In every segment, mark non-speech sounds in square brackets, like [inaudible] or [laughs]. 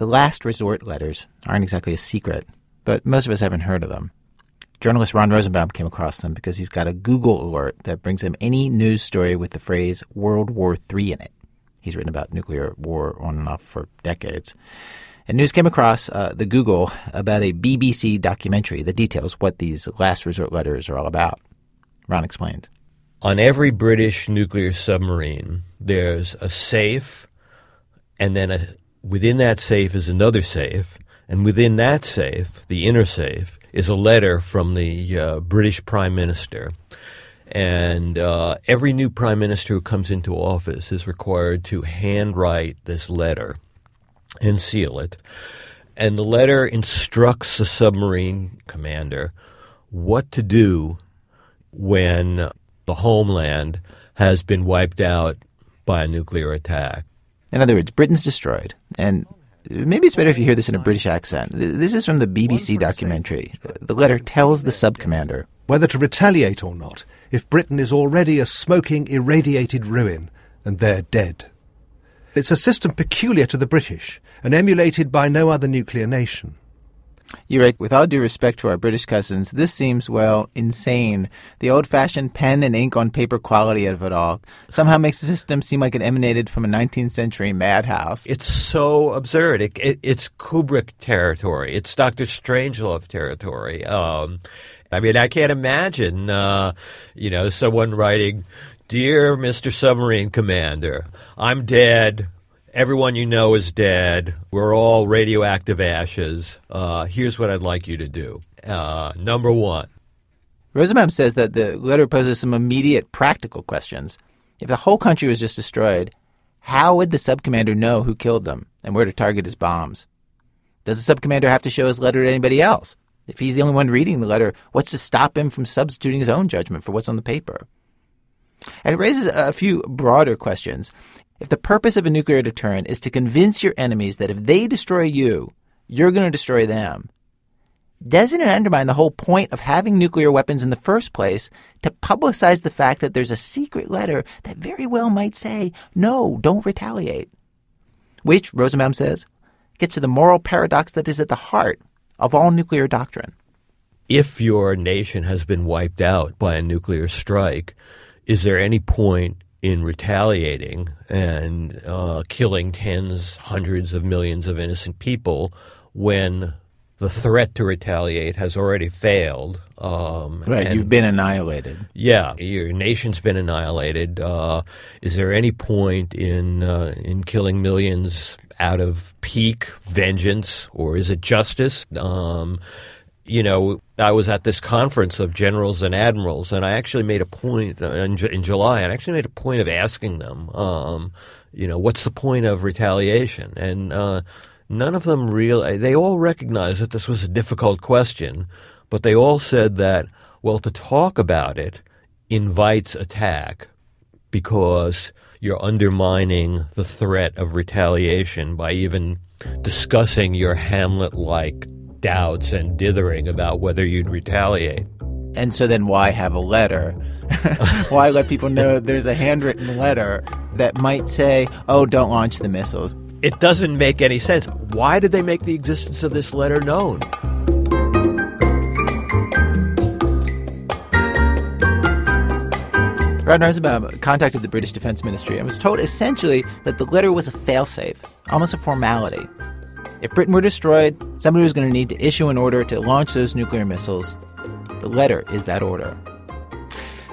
The last resort letters aren't exactly a secret, but most of us haven't heard of them. Journalist Ron Rosenbaum came across them because he's got a Google alert that brings him any news story with the phrase World War III in it. He's written about nuclear war on and off for decades. And news came across uh, the Google about a BBC documentary that details what these last resort letters are all about. Ron explains. On every British nuclear submarine, there's a safe, and then a, within that safe is another safe, and within that safe, the inner safe, is a letter from the uh, British Prime Minister. And uh, every new Prime Minister who comes into office is required to handwrite this letter and seal it. And the letter instructs the submarine commander what to do when the homeland has been wiped out by a nuclear attack. In other words, Britain's destroyed, and maybe it's better if you hear this in a British accent. This is from the BBC documentary. Uh, the letter tells the sub commander whether to retaliate or not if Britain is already a smoking, irradiated ruin and they're dead. It's a system peculiar to the British and emulated by no other nuclear nation. You're right. With all due respect to our British cousins, this seems, well, insane. The old fashioned pen and ink on paper quality of it all somehow makes the system seem like it emanated from a 19th century madhouse. It's so absurd. It, it, it's Kubrick territory, it's Dr. Strangelove territory. Um, I mean, I can't imagine, uh, you know, someone writing, Dear Mr. Submarine Commander, I'm dead. Everyone you know is dead. We're all radioactive ashes. Uh, here's what I'd like you to do. Uh, number one. Rosenbaum says that the letter poses some immediate practical questions. If the whole country was just destroyed, how would the subcommander know who killed them and where to target his bombs? Does the subcommander have to show his letter to anybody else? If he's the only one reading the letter, what's to stop him from substituting his own judgment for what's on the paper? And it raises a few broader questions. If the purpose of a nuclear deterrent is to convince your enemies that if they destroy you, you're going to destroy them, doesn't it undermine the whole point of having nuclear weapons in the first place to publicize the fact that there's a secret letter that very well might say, no, don't retaliate? Which, Rosenbaum says, gets to the moral paradox that is at the heart of all nuclear doctrine. If your nation has been wiped out by a nuclear strike, is there any point in retaliating and uh, killing tens, hundreds of millions of innocent people when the threat to retaliate has already failed. Um, right, you've been annihilated. Yeah, your nation's been annihilated. Uh, is there any point in uh, in killing millions out of pique, vengeance, or is it justice? Um, you know, I was at this conference of generals and admirals, and I actually made a point uh, in, in July. I actually made a point of asking them, um, you know, what's the point of retaliation? And uh, none of them really. They all recognized that this was a difficult question, but they all said that, well, to talk about it invites attack because you're undermining the threat of retaliation by even discussing your Hamlet-like doubts and dithering about whether you'd retaliate. And so then why have a letter? [laughs] why let people know there's a handwritten letter that might say, oh, don't launch the missiles? It doesn't make any sense. Why did they make the existence of this letter known? Ron Rosenbaum contacted the British Defense Ministry and was told essentially that the letter was a failsafe, almost a formality. If Britain were destroyed, somebody was going to need to issue an order to launch those nuclear missiles. The letter is that order.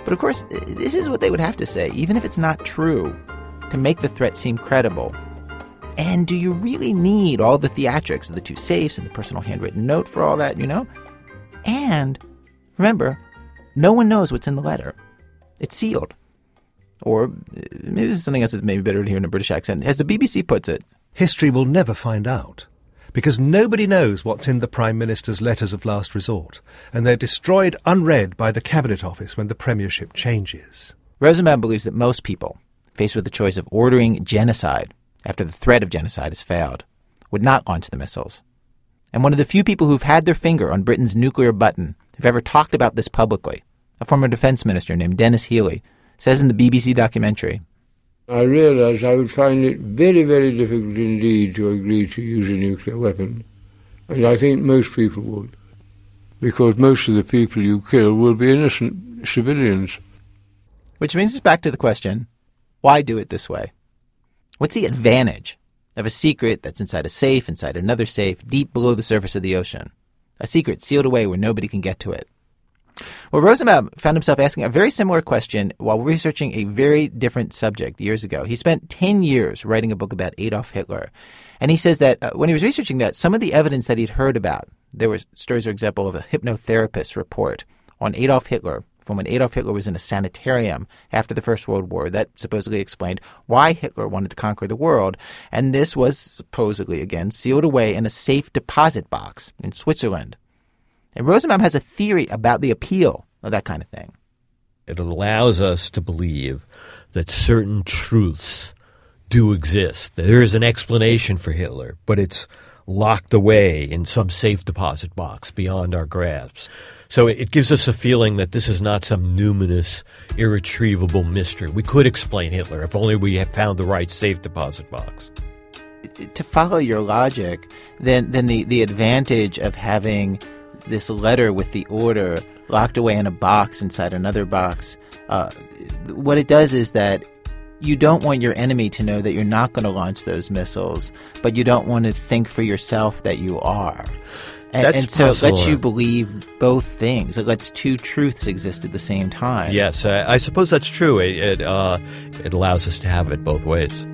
But of course, this is what they would have to say, even if it's not true, to make the threat seem credible. And do you really need all the theatrics of the two safes and the personal handwritten note for all that, you know? And remember, no one knows what's in the letter. It's sealed. Or maybe this is something else that's maybe better to hear in a British accent. As the BBC puts it, history will never find out because nobody knows what's in the Prime Minister's letters of last resort, and they're destroyed unread by the Cabinet Office when the Premiership changes. Rosenbaum believes that most people, faced with the choice of ordering genocide after the threat of genocide has failed, would not launch the missiles. And one of the few people who've had their finger on Britain's nuclear button who've ever talked about this publicly, a former defense minister named Denis Healey, says in the BBC documentary I realized I would find it very, very difficult indeed to agree to use a nuclear weapon. And I think most people would. Because most of the people you kill will be innocent civilians. Which brings us back to the question why do it this way? What's the advantage of a secret that's inside a safe, inside another safe, deep below the surface of the ocean? A secret sealed away where nobody can get to it. Well, Rosenbaum found himself asking a very similar question while researching a very different subject years ago. He spent 10 years writing a book about Adolf Hitler. And he says that uh, when he was researching that, some of the evidence that he'd heard about, there were stories, for example, of a hypnotherapist report on Adolf Hitler from when Adolf Hitler was in a sanitarium after the First World War that supposedly explained why Hitler wanted to conquer the world. And this was supposedly, again, sealed away in a safe deposit box in Switzerland. And Rosenbaum has a theory about the appeal of that kind of thing. It allows us to believe that certain truths do exist. There is an explanation for Hitler, but it's locked away in some safe deposit box beyond our grasp. So it gives us a feeling that this is not some numinous, irretrievable mystery. We could explain Hitler if only we had found the right safe deposit box. To follow your logic, then then the, the advantage of having this letter with the order locked away in a box inside another box, uh, what it does is that you don't want your enemy to know that you're not going to launch those missiles, but you don't want to think for yourself that you are. And, and so it lets you believe both things. It lets two truths exist at the same time. Yes, I, I suppose that's true. It it, uh, it allows us to have it both ways.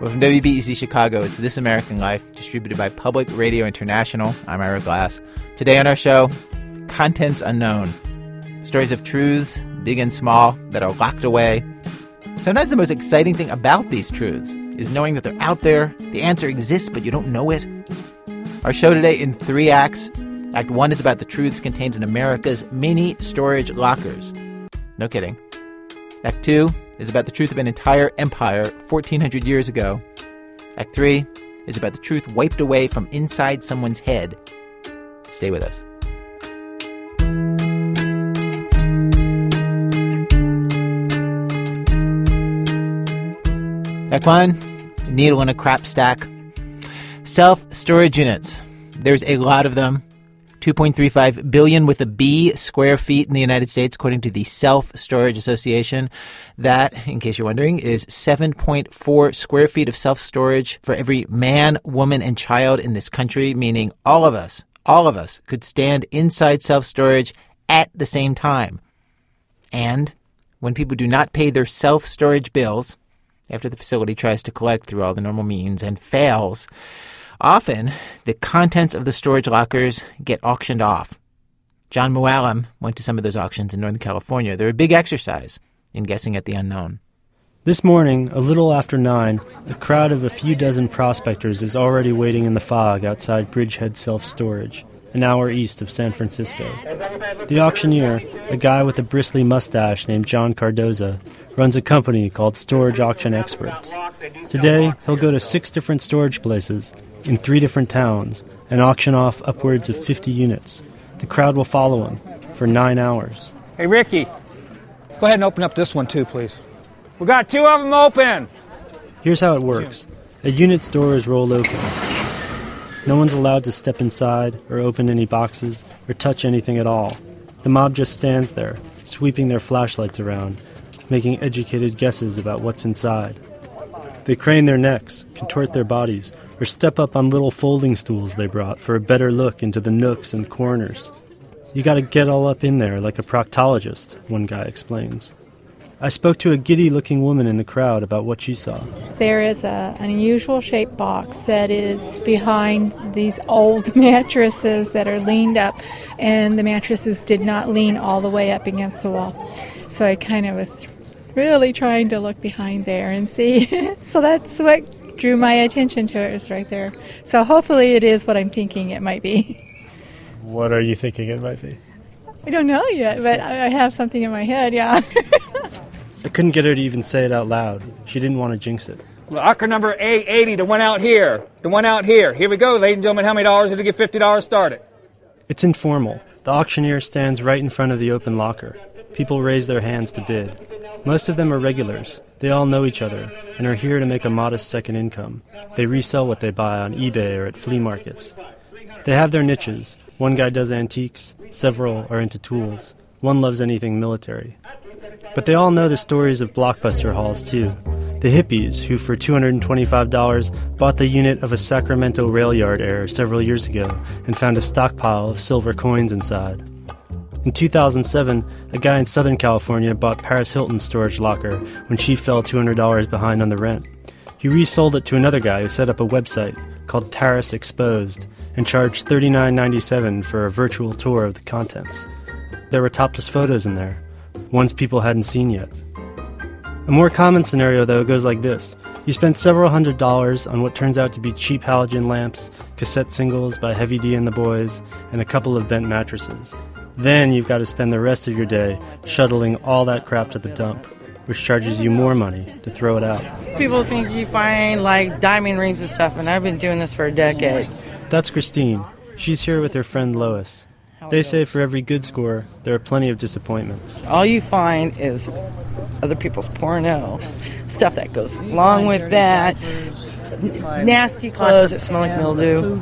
Well, from WBEZ Chicago, it's This American Life, distributed by Public Radio International. I'm Ira Glass. Today on our show, Contents Unknown. Stories of truths, big and small, that are locked away Sometimes the most exciting thing about these truths is knowing that they're out there, the answer exists, but you don't know it. Our show today in three acts. Act one is about the truths contained in America's mini storage lockers. No kidding. Act two is about the truth of an entire empire 1400 years ago. Act three is about the truth wiped away from inside someone's head. Stay with us. Act one, needle in a crap stack. Self storage units. There's a lot of them. 2.35 billion with a B square feet in the United States, according to the Self Storage Association. That, in case you're wondering, is 7.4 square feet of self storage for every man, woman, and child in this country, meaning all of us, all of us could stand inside self storage at the same time. And when people do not pay their self storage bills, after the facility tries to collect through all the normal means and fails, often the contents of the storage lockers get auctioned off. John Mooallem went to some of those auctions in Northern California. They're a big exercise in guessing at the unknown. This morning, a little after nine, a crowd of a few dozen prospectors is already waiting in the fog outside Bridgehead Self Storage, an hour east of San Francisco. The auctioneer, a guy with a bristly mustache named John Cardoza, runs a company called Storage Auction Experts. Today, he'll go to six different storage places in three different towns and auction off upwards of 50 units. The crowd will follow him for nine hours. Hey, Ricky, go ahead and open up this one too, please. We got two of them open. Here's how it works a unit's door is rolled open. No one's allowed to step inside or open any boxes or touch anything at all. The mob just stands there, sweeping their flashlights around making educated guesses about what's inside. They crane their necks, contort their bodies, or step up on little folding stools they brought for a better look into the nooks and corners. You gotta get all up in there like a proctologist, one guy explains. I spoke to a giddy looking woman in the crowd about what she saw. There is a, an unusual shaped box that is behind these old [laughs] mattresses that are leaned up, and the mattresses did not lean all the way up against the wall. So I kind of was really trying to look behind there and see. [laughs] so that's what drew my attention to it, was right there. So hopefully it is what I'm thinking it might be. [laughs] What are you thinking it might be? I don't know yet, but I have something in my head, yeah. [laughs] I couldn't get her to even say it out loud. She didn't want to jinx it. Locker number A80, the one out here. The one out here. Here we go, ladies and gentlemen. How many dollars did it get $50 started? It's informal. The auctioneer stands right in front of the open locker. People raise their hands to bid. Most of them are regulars. They all know each other and are here to make a modest second income. They resell what they buy on eBay or at flea markets. They have their niches. One guy does antiques, several are into tools, one loves anything military. But they all know the stories of blockbuster hauls too. The hippies, who for $225 bought the unit of a Sacramento rail yard heir several years ago and found a stockpile of silver coins inside. In 2007, a guy in Southern California bought Paris Hilton's storage locker when she fell $200 behind on the rent. He resold it to another guy who set up a website called Paris Exposed and charged $39.97 for a virtual tour of the contents. There were topless photos in there, ones people hadn't seen yet. A more common scenario, though, goes like this you spend several hundred dollars on what turns out to be cheap halogen lamps, cassette singles by Heavy D and the Boys, and a couple of bent mattresses. Then you've got to spend the rest of your day shuttling all that crap to the dump, which charges you more money to throw it out. People think you find like diamond rings and stuff, and I've been doing this for a decade. That's Christine. She's here with her friend Lois. They say for every good score, there are plenty of disappointments. All you find is other people's porno, stuff that goes along with that, nasty clothes that smell like mildew.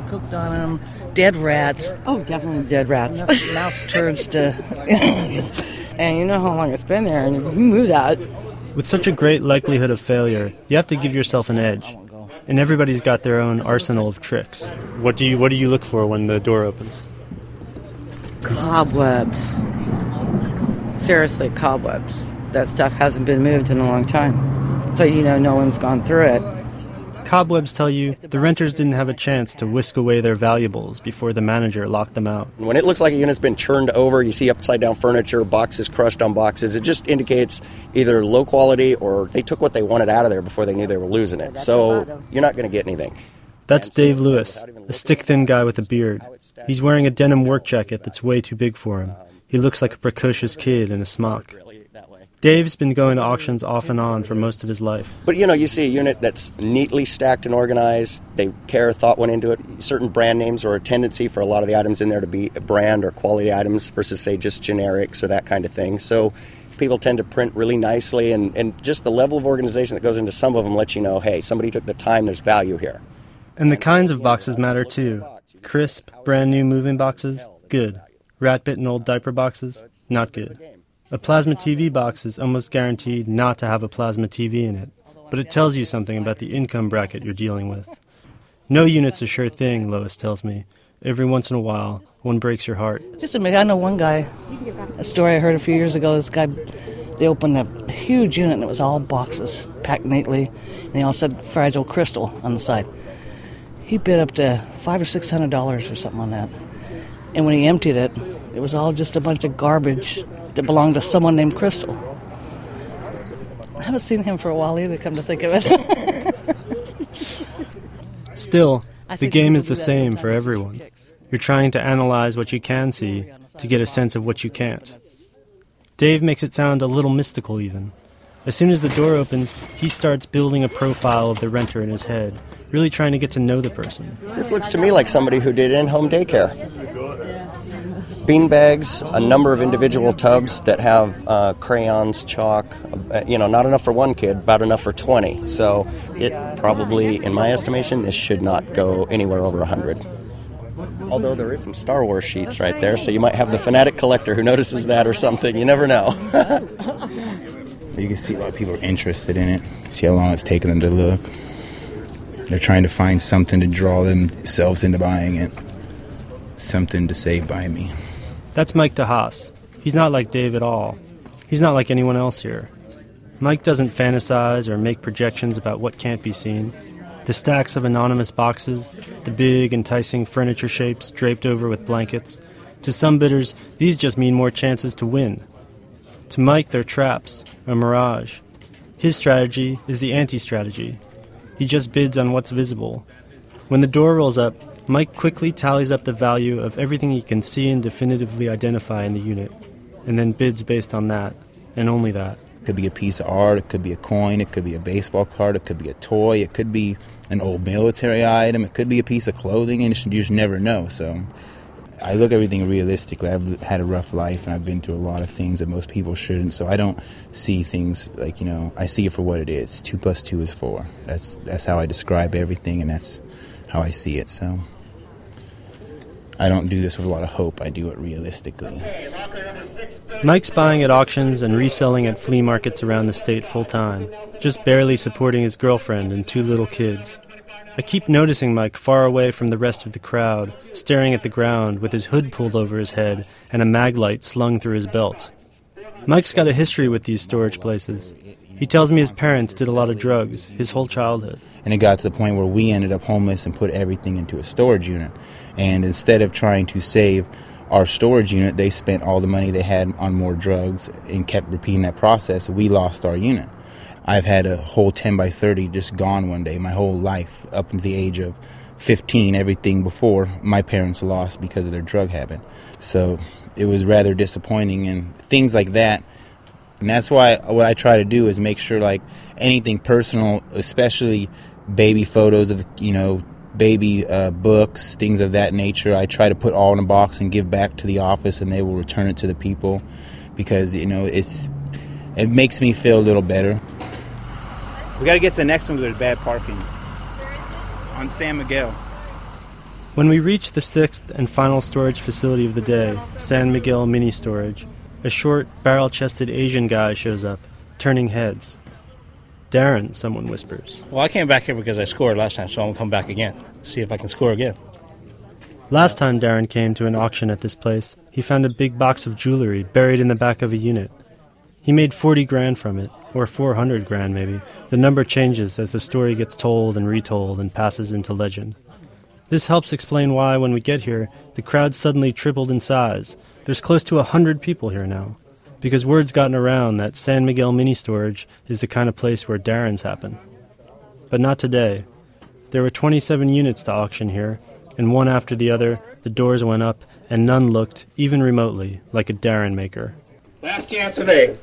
Food cooked on them, dead rats, Oh, definitely dead rats. mouse turds to. [laughs] and you know how long it's been there, and if you move that, With such a great likelihood of failure, you have to give yourself an edge. And everybody's got their own arsenal of tricks. What do you what do you look for when the door opens? cobwebs. Seriously, cobwebs. That stuff hasn't been moved in a long time. So you know no one's gone through it. Cobwebs tell you the renters didn't have a chance to whisk away their valuables before the manager locked them out. When it looks like a unit's been churned over, you see upside down furniture, boxes crushed on boxes, it just indicates either low quality or they took what they wanted out of there before they knew they were losing it. So you're not going to get anything. That's Dave Lewis, a stick thin guy with a beard. He's wearing a denim work jacket that's way too big for him. He looks like a precocious kid in a smock. Dave's been going to auctions off and on for most of his life. But you know, you see a unit that's neatly stacked and organized. They care, thought went into it. Certain brand names or a tendency for a lot of the items in there to be brand or quality items versus, say, just generics or that kind of thing. So people tend to print really nicely, and, and just the level of organization that goes into some of them lets you know, hey, somebody took the time, there's value here. And the kinds of boxes matter too. Crisp, brand new moving boxes, good. Rat bitten old diaper boxes, not good. A plasma TV box is almost guaranteed not to have a plasma TV in it, but it tells you something about the income bracket you're dealing with. No unit's a sure thing, Lois tells me. Every once in a while, one breaks your heart. Just a minute, I know one guy, a story I heard a few years ago. This guy, they opened a huge unit and it was all boxes packed neatly, and they all said fragile crystal on the side. He bid up to five or six hundred dollars or something on that. And when he emptied it, it was all just a bunch of garbage that belonged to someone named Crystal. I haven't seen him for a while either, come to think of it. [laughs] Still, the game is the same for everyone. You're trying to analyze what you can see to get a sense of what you can't. Dave makes it sound a little mystical, even. As soon as the door opens, he starts building a profile of the renter in his head, really trying to get to know the person. This looks to me like somebody who did in home daycare. Bean bags, a number of individual tubs that have uh, crayons, chalk, uh, you know, not enough for one kid, about enough for 20. So it probably, in my estimation, this should not go anywhere over 100. Although there is some Star Wars sheets right there, so you might have the fanatic collector who notices that or something. You never know. [laughs] You can see a lot of people are interested in it. See how long it's taken them to look. They're trying to find something to draw themselves into buying it. Something to say, buy me. That's Mike DeHaas. He's not like Dave at all. He's not like anyone else here. Mike doesn't fantasize or make projections about what can't be seen. The stacks of anonymous boxes, the big, enticing furniture shapes draped over with blankets. To some bidders, these just mean more chances to win. To Mike, they're traps, a mirage. His strategy is the anti strategy. He just bids on what's visible. When the door rolls up, Mike quickly tallies up the value of everything he can see and definitively identify in the unit, and then bids based on that, and only that. It could be a piece of art, it could be a coin, it could be a baseball card, it could be a toy, it could be an old military item, it could be a piece of clothing, and you just never know. So I look everything realistically. I've had a rough life and I've been through a lot of things that most people shouldn't. So I don't see things like you know. I see it for what it is. Two plus two is four. That's that's how I describe everything, and that's how I see it. So I don't do this with a lot of hope. I do it realistically. Mike's buying at auctions and reselling at flea markets around the state full time, just barely supporting his girlfriend and two little kids. I keep noticing Mike far away from the rest of the crowd, staring at the ground with his hood pulled over his head and a mag light slung through his belt. Mike's got a history with these storage places. He tells me his parents did a lot of drugs his whole childhood. And it got to the point where we ended up homeless and put everything into a storage unit. And instead of trying to save our storage unit, they spent all the money they had on more drugs and kept repeating that process. We lost our unit. I've had a whole 10 by 30 just gone one day, my whole life, up until the age of 15, everything before my parents lost because of their drug habit. So it was rather disappointing, and things like that. And that's why what I try to do is make sure, like, anything personal, especially baby photos of, you know, baby uh, books, things of that nature. I try to put all in a box and give back to the office, and they will return it to the people because you know it's it makes me feel a little better. We got to get to the next one because there's bad parking on San Miguel. When we reach the sixth and final storage facility of the day, San Miguel Mini Storage, a short, barrel chested Asian guy shows up, turning heads. Darren, someone whispers. Well, I came back here because I scored last time, so I'm going to come back again, see if I can score again. Last time Darren came to an auction at this place, he found a big box of jewelry buried in the back of a unit. He made 40 grand from it, or 400 grand maybe. The number changes as the story gets told and retold and passes into legend. This helps explain why, when we get here, the crowd suddenly tripled in size. There's close to a hundred people here now because word's gotten around that San Miguel Mini Storage is the kind of place where Darren's happen. But not today. There were 27 units to auction here, and one after the other, the doors went up, and none looked, even remotely, like a Darren maker. Last chance today.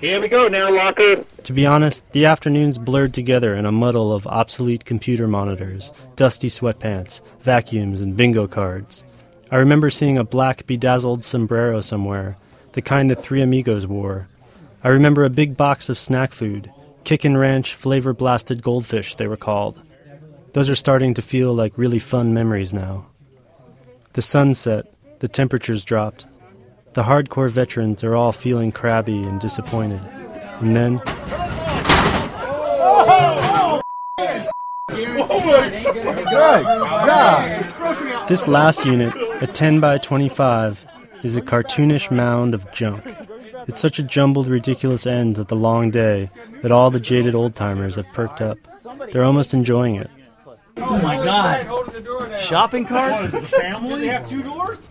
Here we go now, Locker. To be honest, the afternoons blurred together in a muddle of obsolete computer monitors, dusty sweatpants, vacuums, and bingo cards. I remember seeing a black bedazzled sombrero somewhere, the kind the three amigos wore. I remember a big box of snack food, Kickin' Ranch flavor blasted goldfish, they were called. Those are starting to feel like really fun memories now. The sun set, the temperatures dropped. The hardcore veterans are all feeling crabby and disappointed. And then. Oh this last unit, a 10 by 25, is a cartoonish mound of junk. It's such a jumbled, ridiculous end to the long day that all the jaded old timers have perked up. They're almost enjoying it. Oh my god! Shopping carts? Family? They have two doors?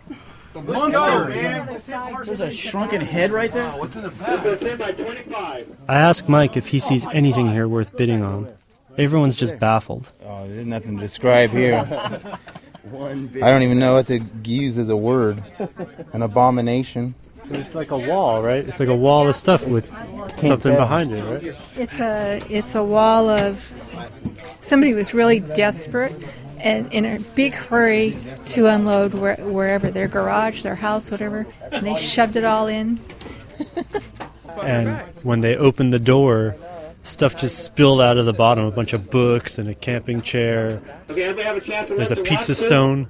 The monster. There's a shrunken head right there. What's in the back? I ask Mike if he sees anything here worth bidding on. Everyone's just baffled. Oh, there's nothing to describe here. [laughs] I don't even know what to use as a word. An abomination. It's like a wall, right? It's like a wall of stuff with something behind it, right? It's a it's a wall of somebody was really desperate and in a big hurry to unload where, wherever their garage, their house, whatever, and they shoved it all in. And when they opened the door, stuff just spilled out of the bottom a bunch of books and a camping chair. Okay, everybody have a chance There's a pizza Watson? stone.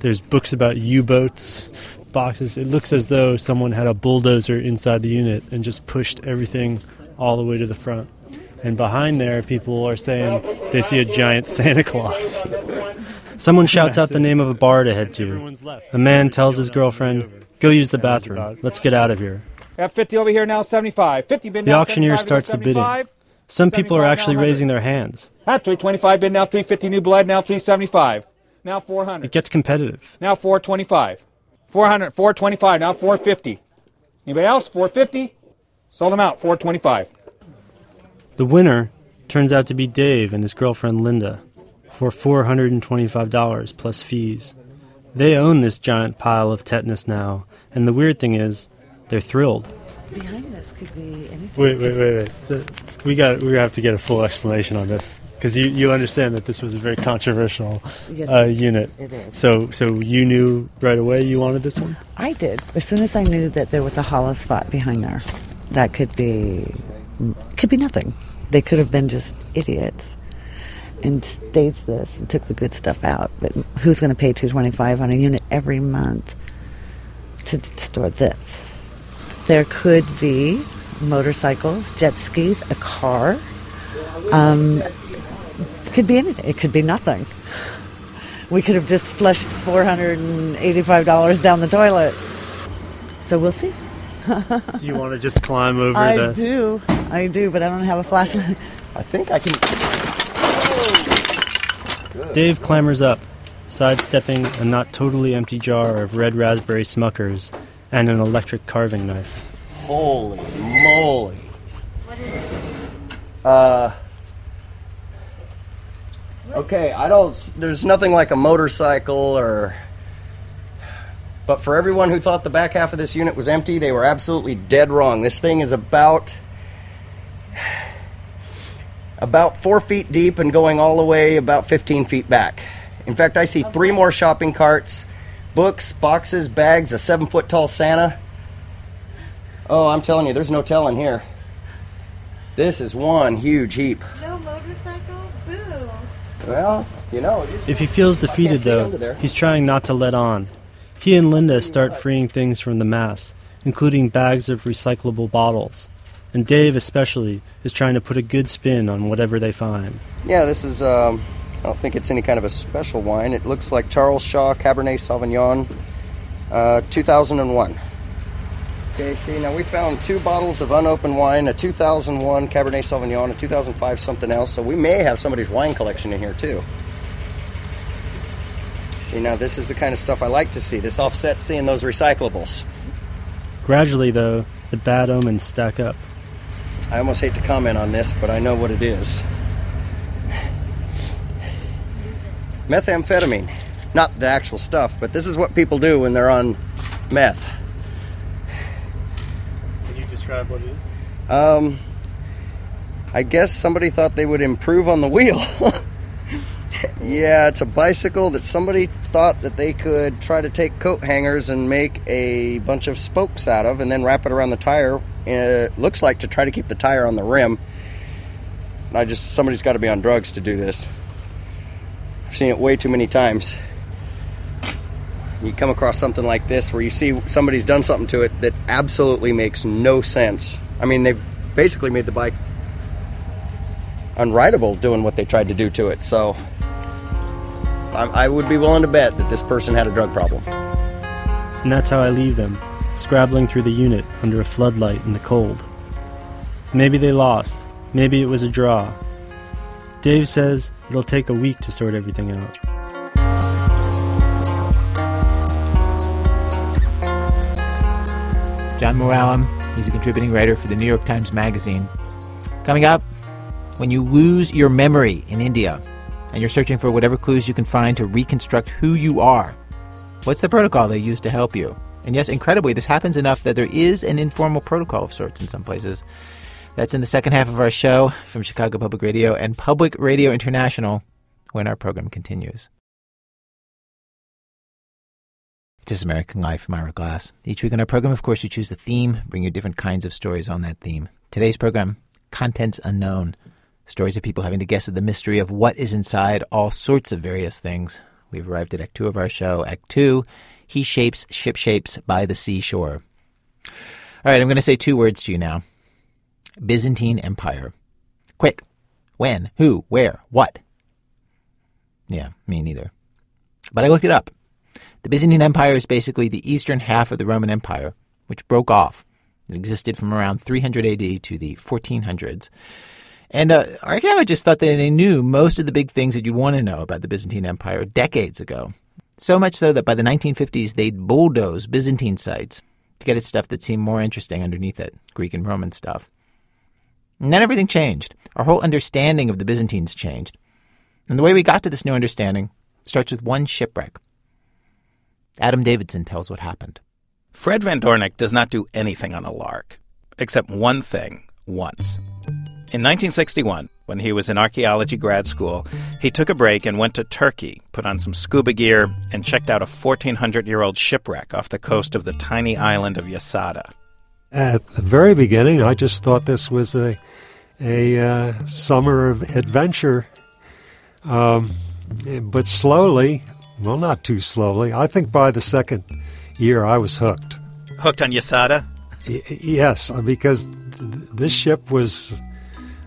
There's books about U boats, boxes. It looks as though someone had a bulldozer inside the unit and just pushed everything all the way to the front. And behind there, people are saying they see a giant Santa Claus. Someone shouts out the name of a bar to head to. A man tells his girlfriend, Go use the bathroom. Let's get out of here. Have 50 over here now, 75. 50 bid The now, auctioneer 75, starts the bidding. Some people are actually raising their hands. At 325 bid now, 350 new blood now, 375. Now 400. It gets competitive. Now 425. 400, 425, now 450. Anybody else? 450? Sold them out, 425. The winner turns out to be Dave and his girlfriend Linda for $425 plus fees. They own this giant pile of tetanus now, and the weird thing is, they're thrilled. Behind this could be anything. Wait, wait, wait, wait. So we got we have to get a full explanation on this. because you, you understand that this was a very controversial Yes, uh, unit. it is. So so you knew right away you wanted this one. I did. As soon as I knew that there was a hollow spot behind there, that could be could be nothing. They could have been just idiots and staged this and took the good stuff out. But who's going to pay two twenty five on a unit every month to d- store this? There could be motorcycles, jet skis, a car. Um, could be anything. It could be nothing. We could have just flushed four hundred and eighty-five dollars down the toilet. So we'll see. [laughs] Do you want to just climb over I the? do, I do, but I don't have a flashlight. [laughs] I think I can. Dave clambers up, sidestepping a not totally empty jar of red raspberry Smuckers and an electric carving knife. Holy moly. What is it? Uh. Okay, I don't. There's nothing like a motorcycle or. But for everyone who thought the back half of this unit was empty, they were absolutely dead wrong. This thing is about. About four feet deep and going all the way about 15 feet back. In fact, I see three more shopping carts, books, boxes, bags, a seven foot tall Santa. Oh, I'm telling you, there's no telling here. This is one huge heap. No motorcycle? Boo. Well, you know, If he feels defeated, though, he's trying not to let on. He and Linda start freeing things from the mass, including bags of recyclable bottles. And Dave, especially, is trying to put a good spin on whatever they find. Yeah, this is. Um, I don't think it's any kind of a special wine. It looks like Charles Shaw Cabernet Sauvignon, uh, 2001. Okay, see now we found two bottles of unopened wine, a 2001 Cabernet Sauvignon, a 2005 something else. So we may have somebody's wine collection in here too. See now this is the kind of stuff I like to see. This offset seeing those recyclables. Gradually, though, the bad omens stack up. I almost hate to comment on this, but I know what it is. Methamphetamine. Not the actual stuff, but this is what people do when they're on meth. Can you describe what it is? Um, I guess somebody thought they would improve on the wheel. [laughs] yeah, it's a bicycle that somebody thought that they could try to take coat hangers and make a bunch of spokes out of and then wrap it around the tire. It looks like to try to keep the tire on the rim. I just, somebody's got to be on drugs to do this. I've seen it way too many times. You come across something like this where you see somebody's done something to it that absolutely makes no sense. I mean, they've basically made the bike unrideable doing what they tried to do to it. So I, I would be willing to bet that this person had a drug problem. And that's how I leave them, scrabbling through the unit under a floodlight in the cold. Maybe they lost. Maybe it was a draw. Dave says it'll take a week to sort everything out. John Mooallem. He's a contributing writer for the New York Times Magazine. Coming up, when you lose your memory in India and you're searching for whatever clues you can find to reconstruct who you are, what's the protocol they use to help you? And yes, incredibly, this happens enough that there is an informal protocol of sorts in some places. That's in the second half of our show from Chicago Public Radio and Public Radio International when our program continues. This American Life, I'm Ira Glass. Each week on our program, of course, you choose a theme, bring you different kinds of stories on that theme. Today's program, Contents Unknown. Stories of people having to guess at the mystery of what is inside all sorts of various things. We've arrived at Act Two of our show. Act Two, He Shapes, Ship Shapes by the Seashore. All right, I'm going to say two words to you now Byzantine Empire. Quick. When? Who? Where? What? Yeah, me neither. But I looked it up. The Byzantine Empire is basically the eastern half of the Roman Empire, which broke off. It existed from around 300 AD to the 1400s. And uh, archaeologists thought that they knew most of the big things that you'd want to know about the Byzantine Empire decades ago. So much so that by the 1950s, they'd bulldoze Byzantine sites to get at stuff that seemed more interesting underneath it Greek and Roman stuff. And then everything changed. Our whole understanding of the Byzantines changed. And the way we got to this new understanding starts with one shipwreck. Adam Davidson tells what happened. Fred van Doorninck does not do anything on a lark, except one thing once. In 1961, when he was in archaeology grad school, he took a break and went to Turkey, put on some scuba gear, and checked out a 1,400 year old shipwreck off the coast of the tiny island of Yassiada. At the very beginning, I just thought this was a a uh, summer of adventure. Um, but slowly, well, not too slowly. I think by the second year, I was hooked. Hooked on Yassiada? Y- yes, because th- this ship was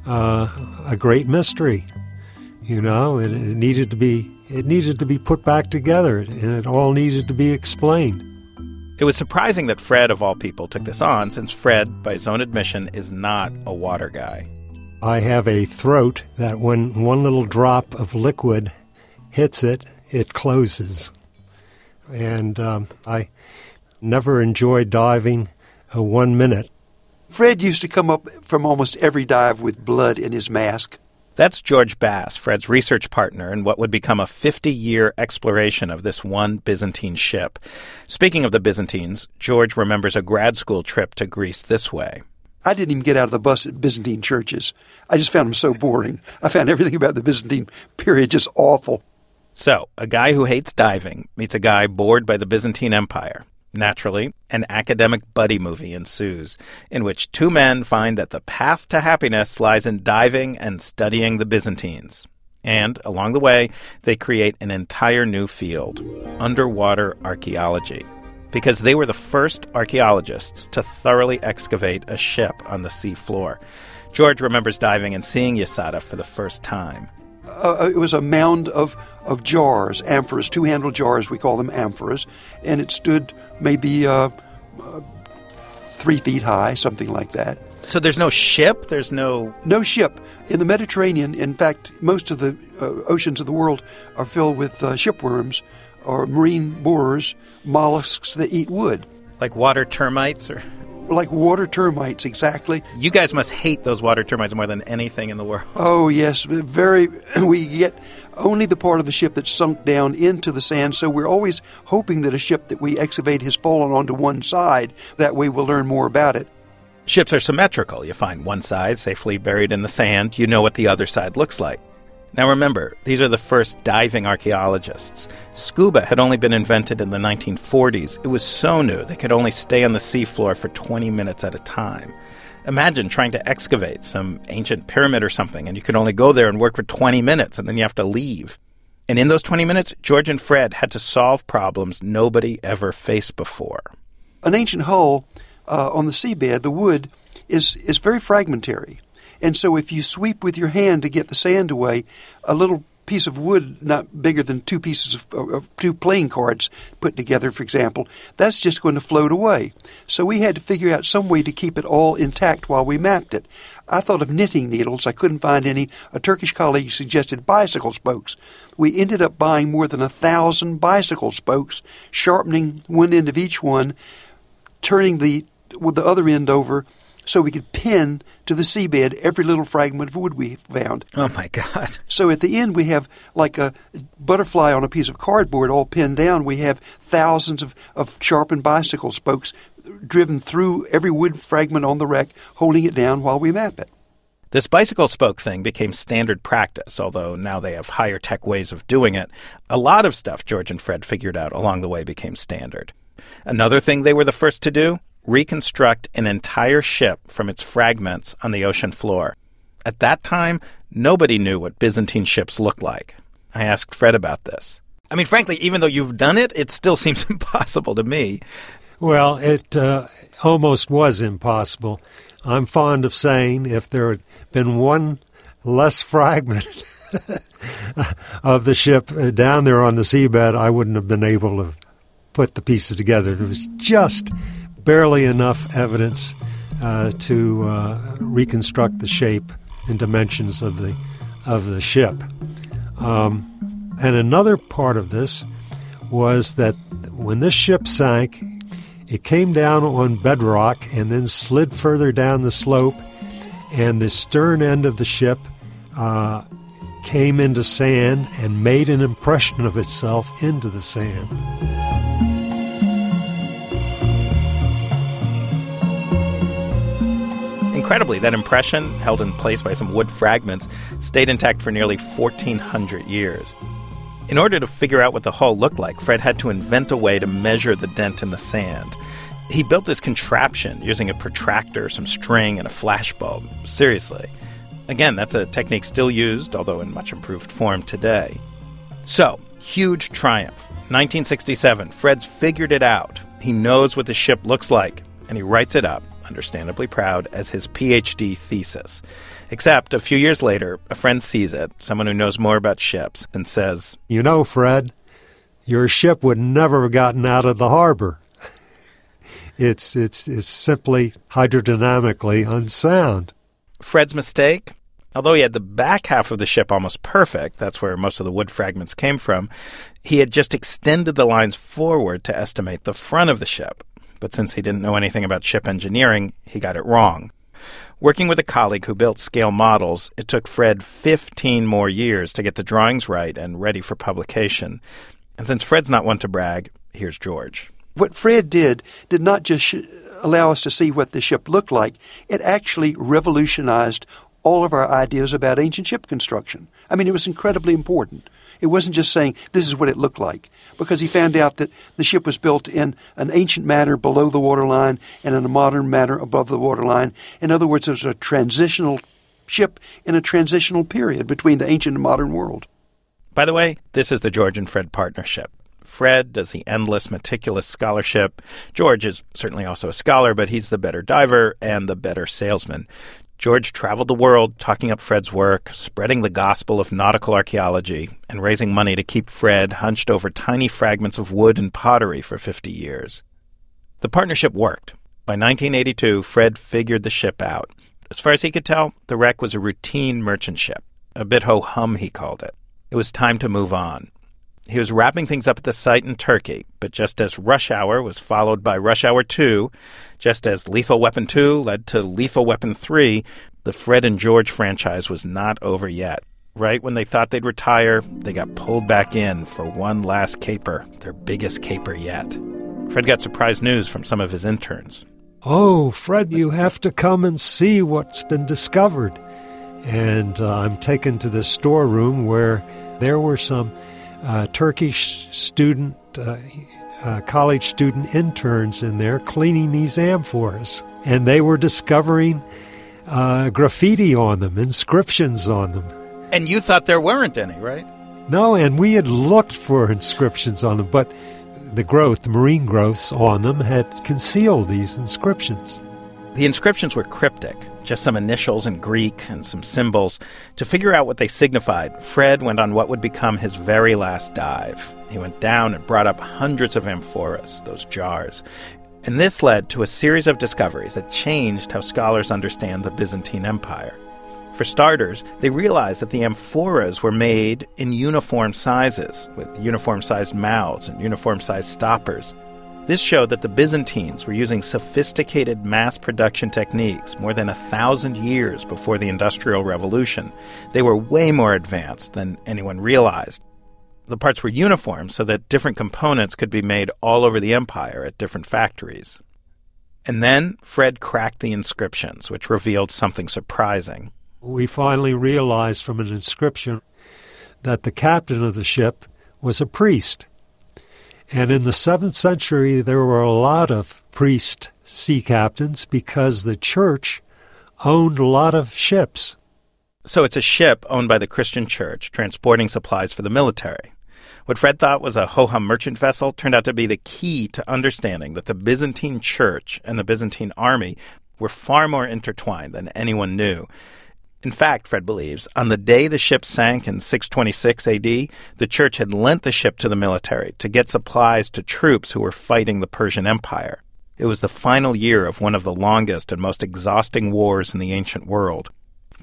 uh, a great mystery. You know, and it needed to be it needed to be put back together, and it all needed to be explained. It was surprising that Fred, of all people, took this on, since Fred, by his own admission, is not a water guy. I have a throat that when one little drop of liquid hits it, it closes. And um, I never enjoyed diving uh, one minute. Fred used to come up from almost every dive with blood in his mask. That's George Bass, Fred's research partner in what would become a 50 year exploration of this one Byzantine ship. Speaking of the Byzantines, George remembers a grad school trip to Greece this way. I didn't even get out of the bus at Byzantine churches. I just found them so boring. I found everything about the Byzantine period just awful. So, a guy who hates diving meets a guy bored by the Byzantine Empire. Naturally, an academic buddy movie ensues, in which two men find that the path to happiness lies in diving and studying the Byzantines. And along the way, they create an entire new field underwater archaeology. Because they were the first archaeologists to thoroughly excavate a ship on the sea floor. George remembers diving and seeing Yassiada for the first time. Uh, it was a mound of, of jars, amphoras, two handled jars, we call them amphoras, and it stood maybe uh, uh, three feet high, something like that. So there's no ship? There's no. No ship. In the Mediterranean, in fact, most of the uh, oceans of the world are filled with uh, shipworms or marine borers, mollusks that eat wood. Like water termites or? Like water termites, exactly. You guys must hate those water termites more than anything in the world. [laughs] Oh, yes. Very. [clears throat] We get only the part of the ship that's sunk down into the sand, so we're always hoping that a ship that we excavate has fallen onto one side. That way we'll learn more about it. Ships are symmetrical. You find one side safely buried in the sand, you know what the other side looks like. Now remember, these are the first diving archaeologists. Scuba had only been invented in the 1940s. It was so new they could only stay on the seafloor for 20 minutes at a time. Imagine trying to excavate some ancient pyramid or something, and you could only go there and work for 20 minutes, and then you have to leave. And in those 20 minutes, George and Fred had to solve problems nobody ever faced before. An ancient hull uh, on the seabed, the wood, is, is very fragmentary. And so if you sweep with your hand to get the sand away, a little piece of wood not bigger than two pieces of, of, two playing cards put together, for example, that's just going to float away. So we had to figure out some way to keep it all intact while we mapped it. I thought of knitting needles. I couldn't find any. A Turkish colleague suggested bicycle spokes. We ended up buying more than a thousand bicycle spokes, sharpening one end of each one, turning the with the other end over so we could pin to the seabed every little fragment of wood we found. Oh my God. So at the end, we have like a butterfly on a piece of cardboard all pinned down. We have thousands of, of sharpened bicycle spokes driven through every wood fragment on the wreck, holding it down while we map it. This bicycle spoke thing became standard practice, although now they have higher tech ways of doing it. A lot of stuff George and Fred figured out along the way became standard. Another thing they were the first to do reconstruct an entire ship from its fragments on the ocean floor. At that time, nobody knew what Byzantine ships looked like. I asked Fred about this. I mean, frankly, even though you've done it, it still [laughs] seems impossible to me. Well, it uh, almost was impossible. I'm fond of saying if there had been one less fragment [laughs] of the ship down there on the seabed, I wouldn't have been able to put the pieces together. It was just barely enough evidence uh, to uh, reconstruct the shape and dimensions of the of the ship. Um, and another part of this was that when this ship sank, it came down on bedrock and then slid further down the slope, and the stern end of the ship uh, came into sand and made an impression of itself into the sand. Incredibly, that impression, held in place by some wood fragments, stayed intact for nearly 1,400 years. In order to figure out what the hull looked like, Fred had to invent a way to measure the dent in the sand. He built this contraption using a protractor, some string, and a flashbulb. Seriously. Again, that's a technique still used, although in much improved form today. So, huge triumph. 1967, Fred's figured it out. He knows what the ship looks like, and he writes it up, understandably proud, as his PhD thesis. Except a few years later, a friend sees it, someone who knows more about ships, and says, You know, Fred, your ship would never have gotten out of the harbor. It's, it's, it's simply hydrodynamically unsound. Fred's mistake? Although he had the back half of the ship almost perfect, that's where most of the wood fragments came from, he had just extended the lines forward to estimate the front of the ship. But since he didn't know anything about ship engineering, he got it wrong. Working with a colleague who built scale models, it took Fred 15 more years to get the drawings right and ready for publication. And since Fred's not one to brag, here's George. What Fred did did not just sh- allow us to see what the ship looked like, it actually revolutionized all of our ideas about ancient ship construction. I mean, it was incredibly important. It wasn't just saying this is what it looked like, because he found out that the ship was built in an ancient manner below the waterline and in a modern manner above the waterline. In other words, it was a transitional ship in a transitional period between the ancient and modern world. By the way, this is the George and Fred partnership. Fred does the endless, meticulous scholarship. George is certainly also a scholar, but he's the better diver and the better salesman. George traveled the world talking up Fred's work, spreading the gospel of nautical archaeology, and raising money to keep Fred hunched over tiny fragments of wood and pottery for 50 years. The partnership worked. By 1982, Fred figured the ship out. As far as he could tell, the wreck was a routine merchant ship. A bit ho hum, he called it. It was time to move on. He was wrapping things up at the site in Turkey, but just as Rush Hour was followed by Rush Hour 2, just as Lethal Weapon 2 led to Lethal Weapon 3, the Fred and George franchise was not over yet. Right when they thought they'd retire, they got pulled back in for one last caper, their biggest caper yet. Fred got surprise news from some of his interns. Oh, Fred, you have to come and see what's been discovered. And uh, I'm taken to the storeroom where there were some uh, Turkish student, uh, uh, college student interns in there cleaning these amphoras. And they were discovering uh, graffiti on them, inscriptions on them. And you thought there weren't any, right? No, and we had looked for inscriptions on them, but the growth, the marine growths on them, had concealed these inscriptions. The inscriptions were cryptic, just some initials in Greek and some symbols. To figure out what they signified, Fred went on what would become his very last dive. He went down and brought up hundreds of amphoras, those jars. And this led to a series of discoveries that changed how scholars understand the Byzantine Empire. For starters, they realized that the amphoras were made in uniform sizes, with uniform sized mouths and uniform sized stoppers. This showed that the Byzantines were using sophisticated mass production techniques more than a thousand years before the Industrial Revolution. They were way more advanced than anyone realized. The parts were uniform so that different components could be made all over the empire at different factories. And then Fred cracked the inscriptions, which revealed something surprising. We finally realized from an inscription that the captain of the ship was a priest. And in the 7th century, there were a lot of priest sea captains because the church owned a lot of ships. So it's a ship owned by the Christian church transporting supplies for the military. What Fred thought was a ho hum merchant vessel turned out to be the key to understanding that the Byzantine church and the Byzantine army were far more intertwined than anyone knew. In fact, Fred believes, on the day the ship sank in 626 AD, the church had lent the ship to the military to get supplies to troops who were fighting the Persian Empire. It was the final year of one of the longest and most exhausting wars in the ancient world.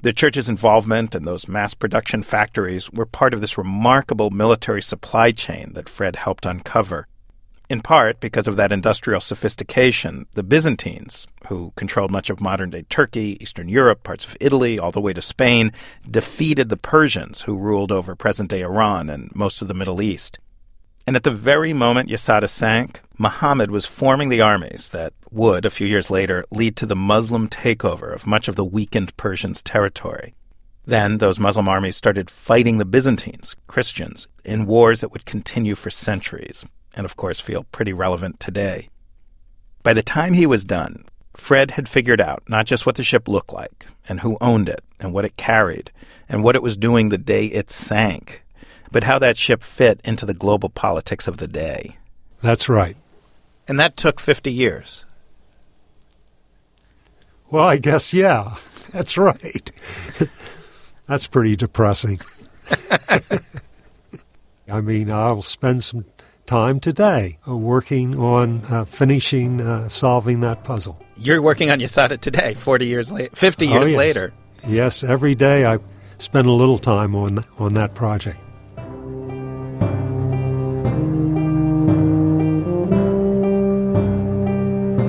The church's involvement in those mass production factories were part of this remarkable military supply chain that Fred helped uncover. In part because of that industrial sophistication, the Byzantines, who controlled much of modern day Turkey, Eastern Europe, parts of Italy, all the way to Spain, defeated the Persians, who ruled over present day Iran and most of the Middle East. And at the very moment Yassiada sank, Muhammad was forming the armies that would, a few years later, lead to the Muslim takeover of much of the weakened Persians' territory. Then those Muslim armies started fighting the Byzantines, Christians, in wars that would continue for centuries, and of course feel pretty relevant today. By the time he was done, Fred had figured out not just what the ship looked like, and who owned it, and what it carried, and what it was doing the day it sank, but how that ship fit into the global politics of the day. That's right. And that took 50 years. Well, I guess, yeah. [laughs] That's right. [laughs] That's pretty depressing. [laughs] I mean, I'll spend some time today uh, working on uh, finishing uh, solving that puzzle. You're working on Yassiada today, 40 years later, 50 years oh, yes. later. Yes, every day I spend a little time on on that project.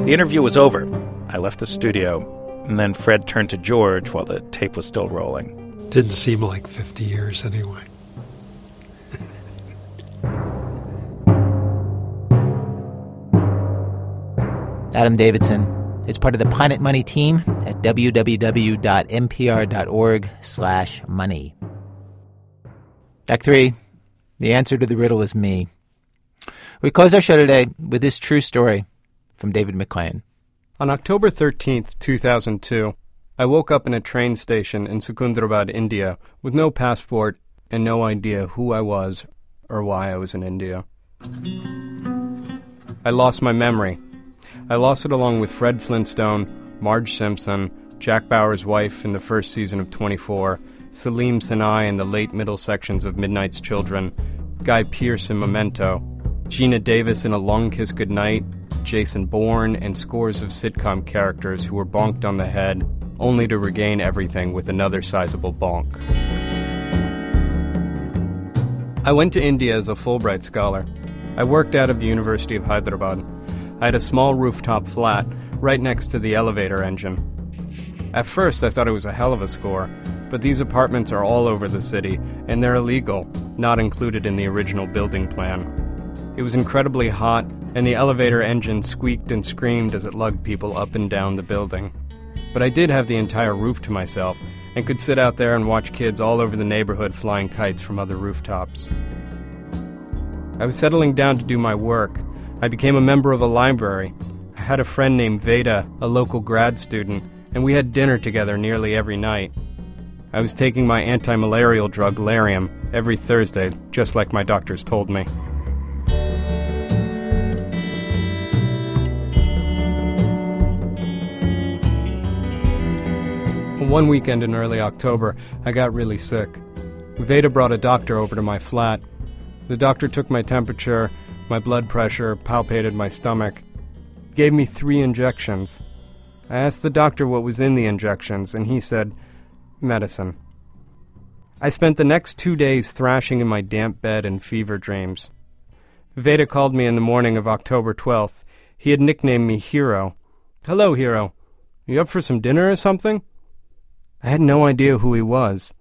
The interview was over. I left the studio, and then Fred turned to George while the tape was still rolling. Didn't seem like 50 years anyway. [laughs] Adam Davidson is part of the Planet Money team at www.npr.org/money. Act 3. The answer to the riddle is me. We close our show today with this true story from David Maclean. On October 13th, 2002, I woke up in a train station in Secunderabad, India, with no passport and no idea who I was or why I was in India. I lost my memory. I lost it along with Fred Flintstone, Marge Simpson, Jack Bauer's wife in the first season of 24, Saleem Sinai in the late middle sections of Midnight's Children, Guy Pearce in Memento, Geena Davis in A Long Kiss Goodnight, Jason Bourne, and scores of sitcom characters who were bonked on the head only to regain everything with another sizable bonk. I went to India as a Fulbright scholar. I worked out of the University of Hyderabad. I had a small rooftop flat right next to the elevator engine. At first, I thought it was a hell of a score, but these apartments are all over the city, and they're illegal, not included in the original building plan. It was incredibly hot, and the elevator engine squeaked and screamed as it lugged people up and down the building. But I did have the entire roof to myself, and could sit out there and watch kids all over the neighborhood flying kites from other rooftops. I was settling down to do my work. I became a member of a library. I had a friend named Veda, a local grad student, and we had dinner together nearly every night. I was taking my anti malarial drug, Lariam, every Thursday, just like my doctors told me. One weekend in early October, I got really sick. Veda brought a doctor over to my flat. The doctor took my temperature, my blood pressure, palpated my stomach, gave me three injections. I asked the doctor what was in the injections, and he said, medicine. I spent the next two days thrashing in my damp bed and fever dreams. Veda called me in the morning of October 12th. He had nicknamed me Hero. Hello, Hero. You up for some dinner or something? I had no idea who he was.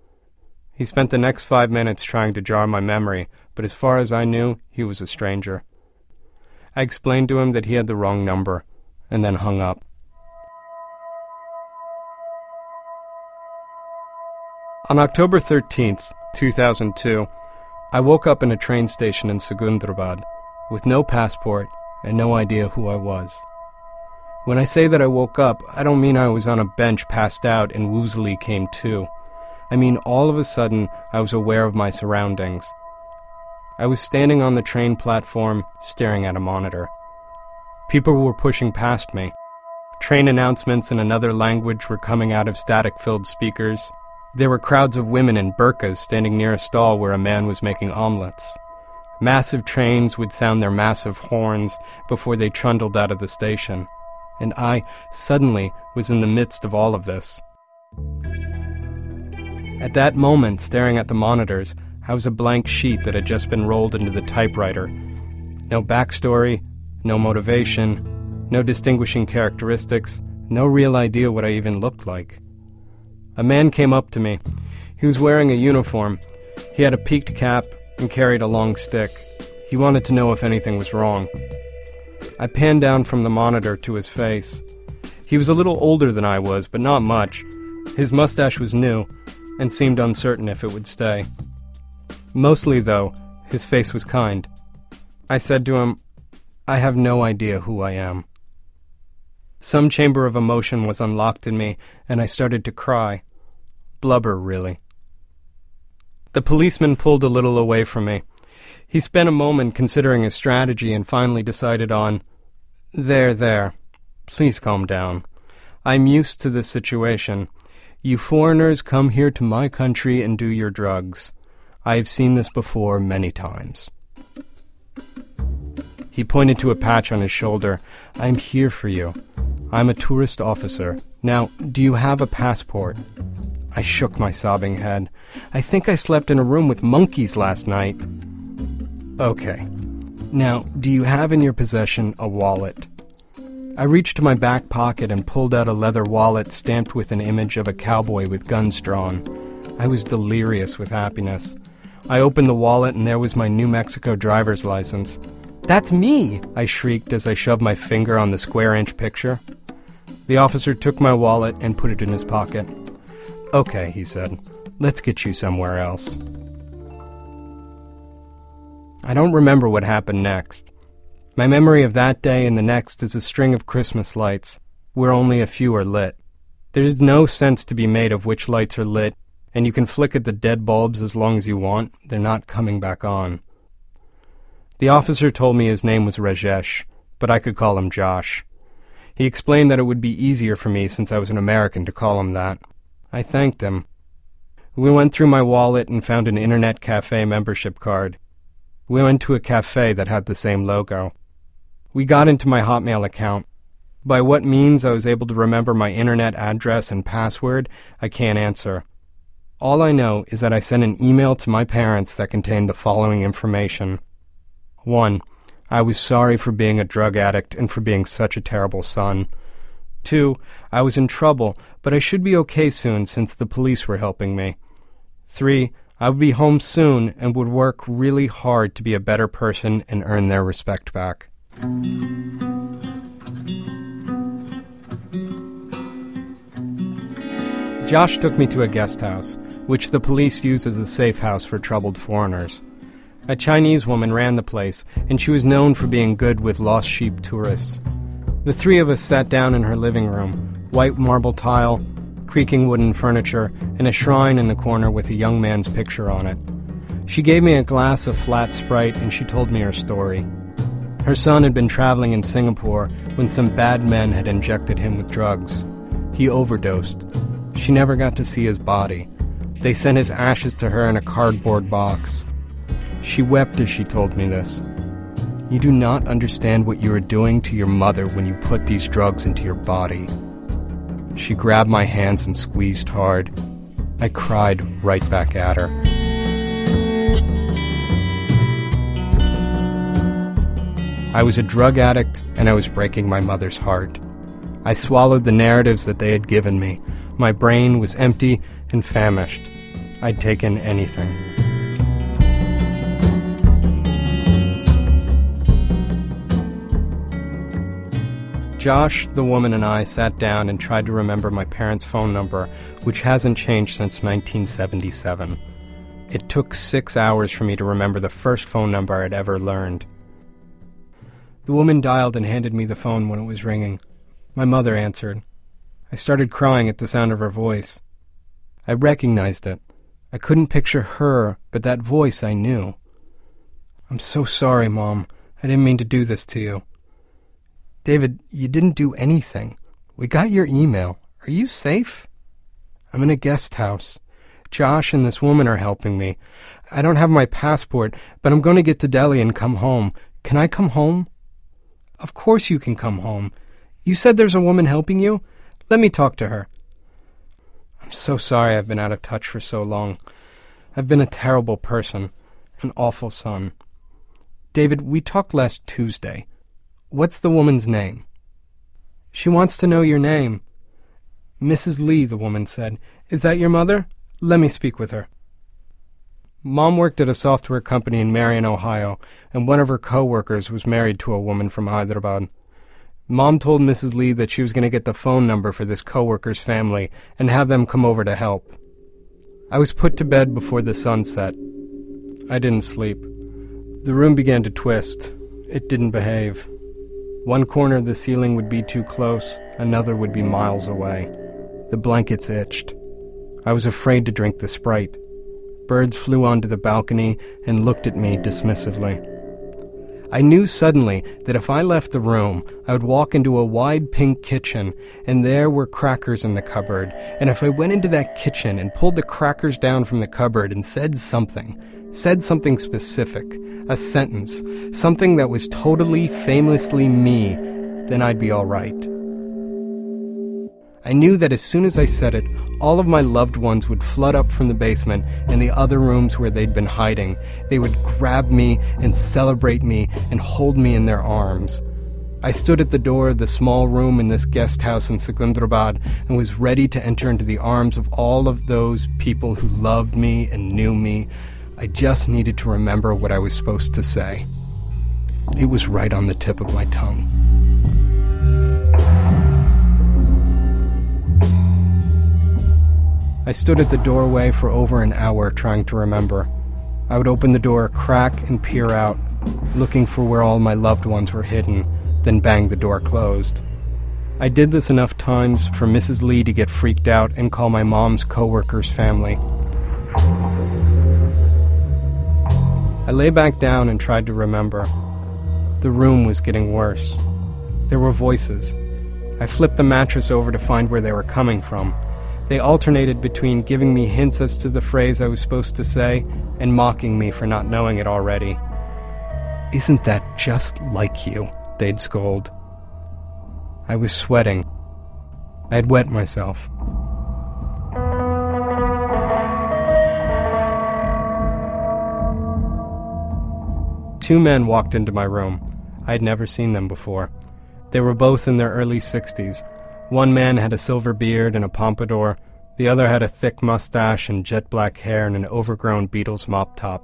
He spent the next five minutes trying to jar my memory, but as far as I knew, he was a stranger. I explained to him that he had the wrong number, and then hung up. On October 13th, 2002, I woke up in a train station in Secunderabad with no passport and no idea who I was. When I say that I woke up, I don't mean I was on a bench passed out and woozily came to. I mean all of a sudden I was aware of my surroundings. I was standing on the train platform, staring at a monitor. People were pushing past me. Train announcements in another language were coming out of static filled speakers. There were crowds of women in burqas standing near a stall where a man was making omelets. Massive trains would sound their massive horns before they trundled out of the station and I suddenly was in the midst of all of this. At that moment, staring at the monitors, I was a blank sheet that had just been rolled into the typewriter. No backstory, no motivation, no distinguishing characteristics, no real idea what I even looked like. A man came up to me. He was wearing a uniform. He had a peaked cap and carried a long stick. He wanted to know if anything was wrong. I panned down from the monitor to his face. He was a little older than I was, but not much. His mustache was new and seemed uncertain if it would stay. Mostly, though, his face was kind. I said to him, I have no idea who I am. Some chamber of emotion was unlocked in me, and I started to cry. Blubber, really. The policeman pulled a little away from me. He spent a moment considering his strategy and finally decided on, There, there. Please calm down. I'm used to this situation. You foreigners come here to my country and do your drugs. I have seen this before many times. He pointed to a patch on his shoulder. I'm here for you. I'm a tourist officer. Now, do you have a passport? I shook my sobbing head. I think I slept in a room with monkeys last night. Okay. Now, do you have in your possession a wallet? I reached to my back pocket and pulled out a leather wallet stamped with an image of a cowboy with guns drawn. I was delirious with happiness. I opened the wallet and there was my New Mexico driver's license. That's me! I shrieked as I shoved my finger on the square inch picture. The officer took my wallet and put it in his pocket. Okay, he said. Let's get you somewhere else. I don't remember what happened next. My memory of that day and the next is a string of Christmas lights, where only a few are lit. There's no sense to be made of which lights are lit, and you can flick at the dead bulbs as long as you want, they're not coming back on. The officer told me his name was Rajesh, but I could call him Josh. He explained that it would be easier for me since I was an American to call him that. I thanked him. We went through my wallet and found an internet cafe membership card. We went to a cafe that had the same logo. We got into my Hotmail account. By what means I was able to remember my internet address and password, I can't answer. All I know is that I sent an email to my parents that contained the following information. 1. I was sorry for being a drug addict and for being such a terrible son. 2. I was in trouble, but I should be okay soon since the police were helping me. 3. I would be home soon and would work really hard to be a better person and earn their respect back. Josh took me to a guest house, which the police use as a safe house for troubled foreigners. A Chinese woman ran the place, and she was known for being good with lost sheep tourists. The three of us sat down in her living room white marble tile, creaking wooden furniture, and a shrine in the corner with a young man's picture on it. She gave me a glass of flat Sprite and she told me her story. Her son had been traveling in Singapore when some bad men had injected him with drugs. He overdosed. She never got to see his body. They sent his ashes to her in a cardboard box. She wept as she told me this. You do not understand what you are doing to your mother when you put these drugs into your body. She grabbed my hands and squeezed hard. I cried right back at her. I was a drug addict and I was breaking my mother's heart. I swallowed the narratives that they had given me. My brain was empty and famished. I'd taken anything. Josh, the woman, and I sat down and tried to remember my parents' phone number, which hasn't changed since 1977. It took six hours for me to remember the first phone number I'd ever learned. The woman dialed and handed me the phone when it was ringing. My mother answered. I started crying at the sound of her voice. I recognized it. I couldn't picture her, but that voice I knew. I'm so sorry, Mom. I didn't mean to do this to you. David, you didn't do anything. We got your email. Are you safe? I'm in a guest house. Josh and this woman are helping me. I don't have my passport, but I'm going to get to Delhi and come home. Can I come home? Of course you can come home. You said there's a woman helping you? Let me talk to her. So sorry I've been out of touch for so long. I've been a terrible person, an awful son. David, we talked last Tuesday. What's the woman's name? She wants to know your name. Mrs. Lee, the woman said. Is that your mother? Let me speak with her. Mom worked at a software company in Marion, Ohio, and one of her coworkers was married to a woman from Hyderabad. Mom told Mrs. Lee that she was going to get the phone number for this coworker's family and have them come over to help. I was put to bed before the sun set. I didn't sleep. The room began to twist. It didn't behave. One corner of the ceiling would be too close, another would be miles away. The blankets itched. I was afraid to drink the Sprite. Birds flew onto the balcony and looked at me dismissively. I knew suddenly that if I left the room, I would walk into a wide pink kitchen, and there were crackers in the cupboard. And if I went into that kitchen and pulled the crackers down from the cupboard and said something, said something specific, a sentence, something that was totally, famously me, then I'd be all right. I knew that as soon as I said it, all of my loved ones would flood up from the basement and the other rooms where they'd been hiding. They would grab me and celebrate me and hold me in their arms. I stood at the door of the small room in this guest house in Secunderabad and was ready to enter into the arms of all of those people who loved me and knew me. I just needed to remember what I was supposed to say. It was right on the tip of my tongue. I stood at the doorway for over an hour trying to remember. I would open the door, a crack, and peer out, looking for where all my loved ones were hidden, then bang the door closed. I did this enough times for Mrs. Lee to get freaked out and call my mom's coworker's family. I lay back down and tried to remember. The room was getting worse. There were voices. I flipped the mattress over to find where they were coming from. They alternated between giving me hints as to the phrase I was supposed to say and mocking me for not knowing it already. Isn't that just like you? They'd scold. I was sweating. I had wet myself. Two men walked into my room. I had never seen them before. They were both in their early 60s. One man had a silver beard and a pompadour. The other had a thick mustache and jet black hair and an overgrown Beatles mop top.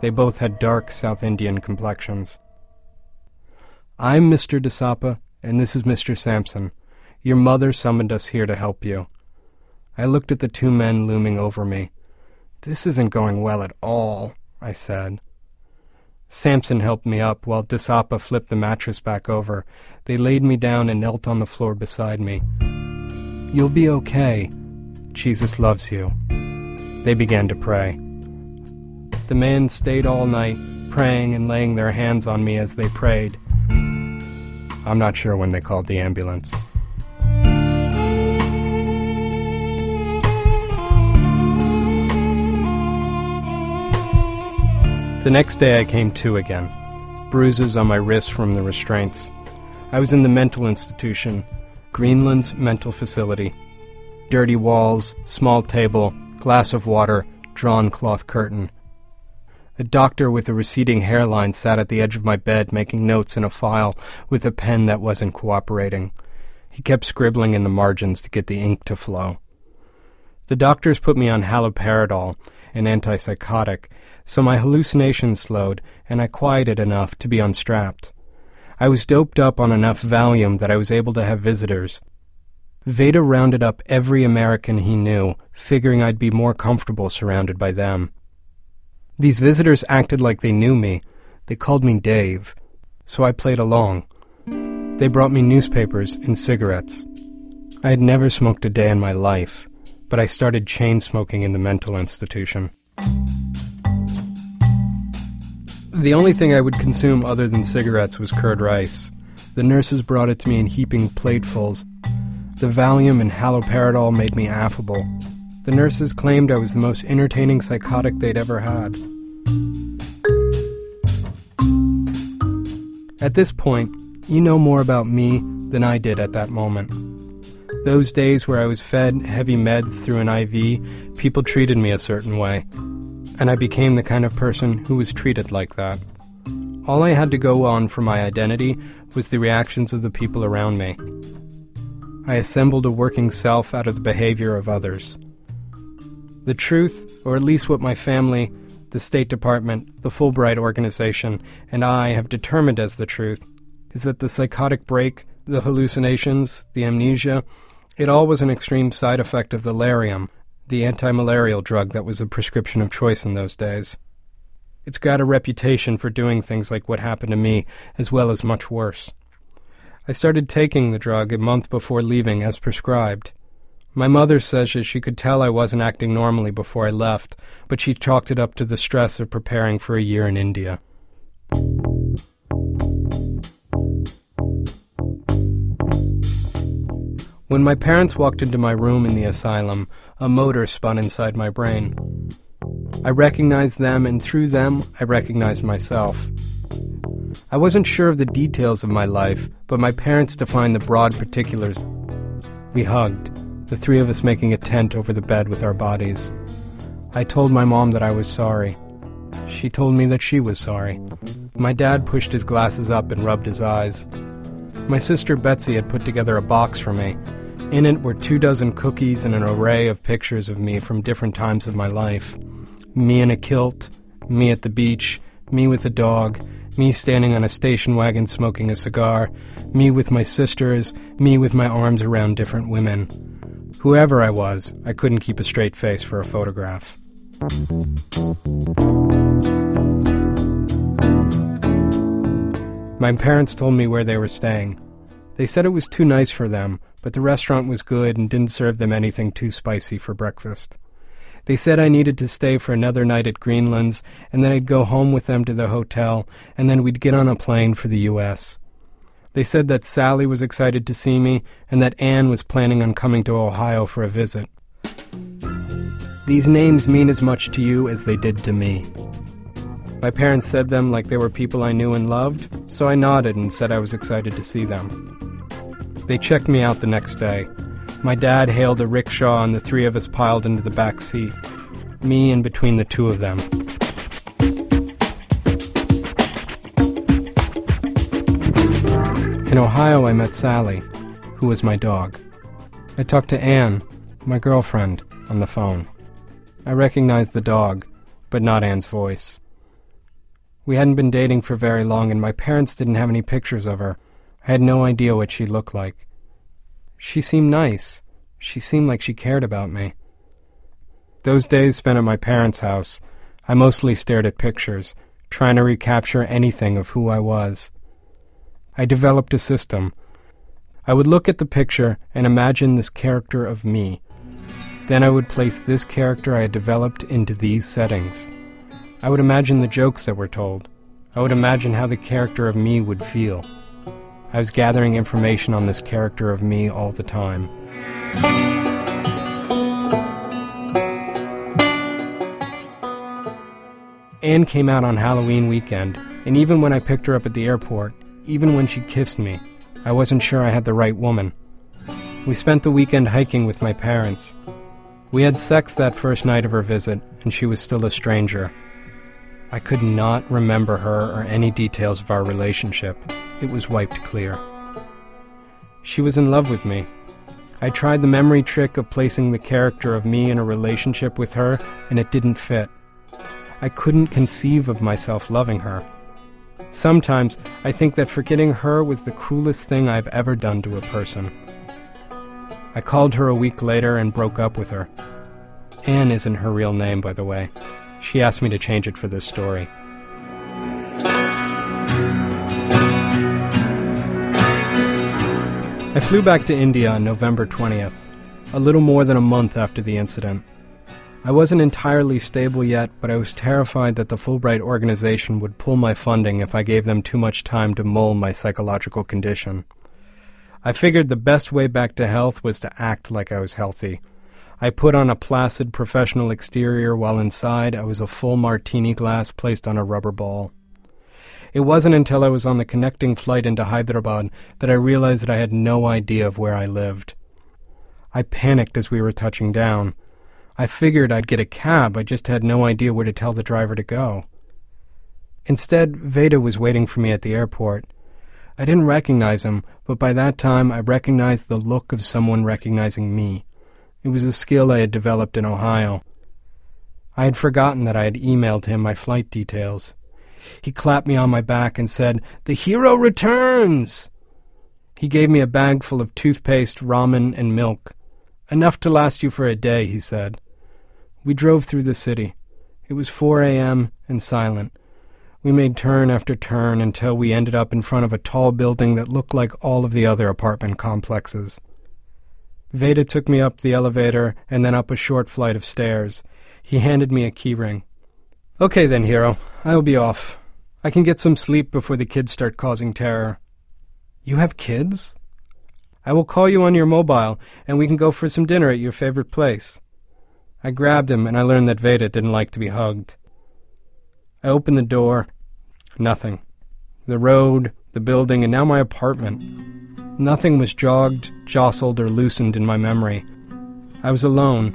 They both had dark South Indian complexions. I'm Mr. DeSapa, and this is Mr. Sampson. Your mother summoned us here to help you. I looked at the two men looming over me. This isn't going well at all, I said. Sampson helped me up while DeSapa flipped the mattress back over. They laid me down and knelt on the floor beside me. You'll be okay. Jesus loves you. They began to pray. The men stayed all night, praying and laying their hands on me as they prayed. I'm not sure when they called the ambulance. The next day I came to again, bruises on my wrists from the restraints. I was in the mental institution, Greenland's mental facility. Dirty walls, small table, glass of water, drawn cloth curtain. A doctor with a receding hairline sat at the edge of my bed making notes in a file with a pen that wasn't cooperating. He kept scribbling in the margins to get the ink to flow. The doctors put me on haloperidol, an antipsychotic, so my hallucinations slowed and I quieted enough to be unstrapped. I was doped up on enough Valium that I was able to have visitors. Veda rounded up every American he knew, figuring I'd be more comfortable surrounded by them. These visitors acted like they knew me. They called me Dave, so I played along. They brought me newspapers and cigarettes. I had never smoked a day in my life, but I started chain smoking in the mental institution. The only thing I would consume other than cigarettes was curd rice. The nurses brought it to me in heaping platefuls. The Valium and haloperidol made me affable. The nurses claimed I was the most entertaining psychotic they'd ever had. At this point, you know more about me than I did at that moment. Those days where I was fed heavy meds through an IV, people treated me a certain way and I became the kind of person who was treated like that. All I had to go on for my identity was the reactions of the people around me. I assembled a working self out of the behavior of others. The truth, or at least what my family, the State Department, the Fulbright Organization, and I have determined as the truth is that the psychotic break, the hallucinations, the amnesia, it all was an extreme side effect of the Lariam, the anti malarial drug that was the prescription of choice in those days. It's got a reputation for doing things like what happened to me, as well as much worse. I started taking the drug a month before leaving as prescribed. My mother says that she could tell I wasn't acting normally before I left, but she chalked it up to the stress of preparing for a year in India. When my parents walked into my room in the asylum, a motor spun inside my brain. I recognized them, and through them, I recognized myself. I wasn't sure of the details of my life, but my parents defined the broad particulars. We hugged, the three of us making a tent over the bed with our bodies. I told my mom that I was sorry. She told me that she was sorry. My dad pushed his glasses up and rubbed his eyes. My sister Betsy had put together a box for me, in it were two dozen cookies and an array of pictures of me from different times of my life. Me in a kilt, me at the beach, me with a dog, me standing on a station wagon smoking a cigar, me with my sisters, me with my arms around different women. Whoever I was, I couldn't keep a straight face for a photograph. My parents told me where they were staying. They said it was too nice for them, but the restaurant was good and didn't serve them anything too spicy for breakfast. They said I needed to stay for another night at Greenland's, and then I'd go home with them to the hotel, and then we'd get on a plane for the U.S. They said that Sally was excited to see me, and that Anne was planning on coming to Ohio for a visit. These names mean as much to you as they did to me. My parents said them like they were people I knew and loved, so I nodded and said I was excited to see them. They checked me out the next day. My dad hailed a rickshaw and the three of us piled into the back seat. Me in between the two of them. In Ohio, I met Sally, who was my dog. I talked to Anne, my girlfriend, on the phone. I recognized the dog, but not Anne's voice. We hadn't been dating for very long, and my parents didn't have any pictures of her, I had no idea what she looked like. She seemed nice. She seemed like she cared about me. Those days spent at my parents' house, I mostly stared at pictures, trying to recapture anything of who I was. I developed a system. I would look at the picture and imagine this character of me. Then I would place this character I had developed into these settings. I would imagine the jokes that were told. I would imagine how the character of me would feel. I was gathering information on this character of me all the time. Anne came out on Halloween weekend, and even when I picked her up at the airport, even when she kissed me, I wasn't sure I had the right woman. We spent the weekend hiking with my parents. We had sex that first night of her visit, and she was still a stranger. I could not remember her or any details of our relationship. It was wiped clear. She was in love with me. I tried the memory trick of placing the character of me in a relationship with her, and it didn't fit. I couldn't conceive of myself loving her. Sometimes I think that forgetting her was the cruelest thing I've ever done to a person. I called her a week later and broke up with her. Anne isn't her real name, by the way. She asked me to change it for this story. I flew back to India on November 20th, a little more than a month after the incident. I wasn't entirely stable yet, but I was terrified that the Fulbright organization would pull my funding if I gave them too much time to mull my psychological condition. I figured the best way back to health was to act like I was healthy, I put on a placid professional exterior while inside I was a full martini glass placed on a rubber ball. It wasn't until I was on the connecting flight into Hyderabad that I realized that I had no idea of where I lived. I panicked as we were touching down. I figured I'd get a cab, I just had no idea where to tell the driver to go. Instead, Veda was waiting for me at the airport. I didn't recognize him, but by that time I recognized the look of someone recognizing me. It was a skill I had developed in Ohio. I had forgotten that I had emailed him my flight details. He clapped me on my back and said, The hero returns! He gave me a bag full of toothpaste, ramen, and milk. Enough to last you for a day, he said. We drove through the city. It was 4 a.m. and silent. We made turn after turn until we ended up in front of a tall building that looked like all of the other apartment complexes. Veda took me up the elevator and then up a short flight of stairs. He handed me a keyring. Okay then, hero. I'll be off. I can get some sleep before the kids start causing terror. You have kids? I will call you on your mobile, and we can go for some dinner at your favorite place. I grabbed him, and I learned that Veda didn't like to be hugged. I opened the door. Nothing. The road, the building, and now my apartment. Nothing was jogged, jostled, or loosened in my memory. I was alone,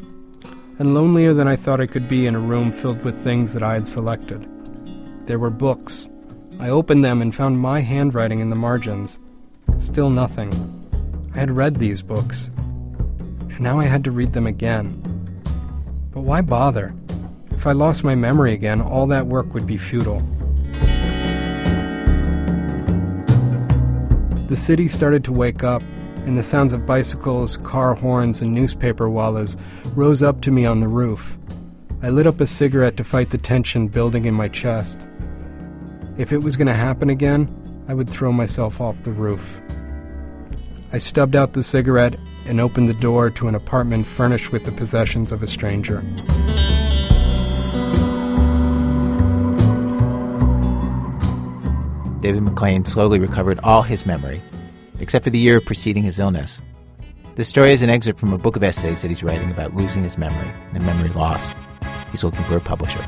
and lonelier than I thought I could be in a room filled with things that I had selected. There were books. I opened them and found my handwriting in the margins. Still nothing. I had read these books, and now I had to read them again. But why bother? If I lost my memory again, all that work would be futile. The city started to wake up, and the sounds of bicycles, car horns, and newspaper wallahs rose up to me on the roof. I lit up a cigarette to fight the tension building in my chest. If it was going to happen again, I would throw myself off the roof. I stubbed out the cigarette and opened the door to an apartment furnished with the possessions of a stranger. David Maclean slowly recovered all his memory, except for the year preceding his illness. This story is an excerpt from a book of essays that he's writing about losing his memory and memory loss. He's looking for a publisher.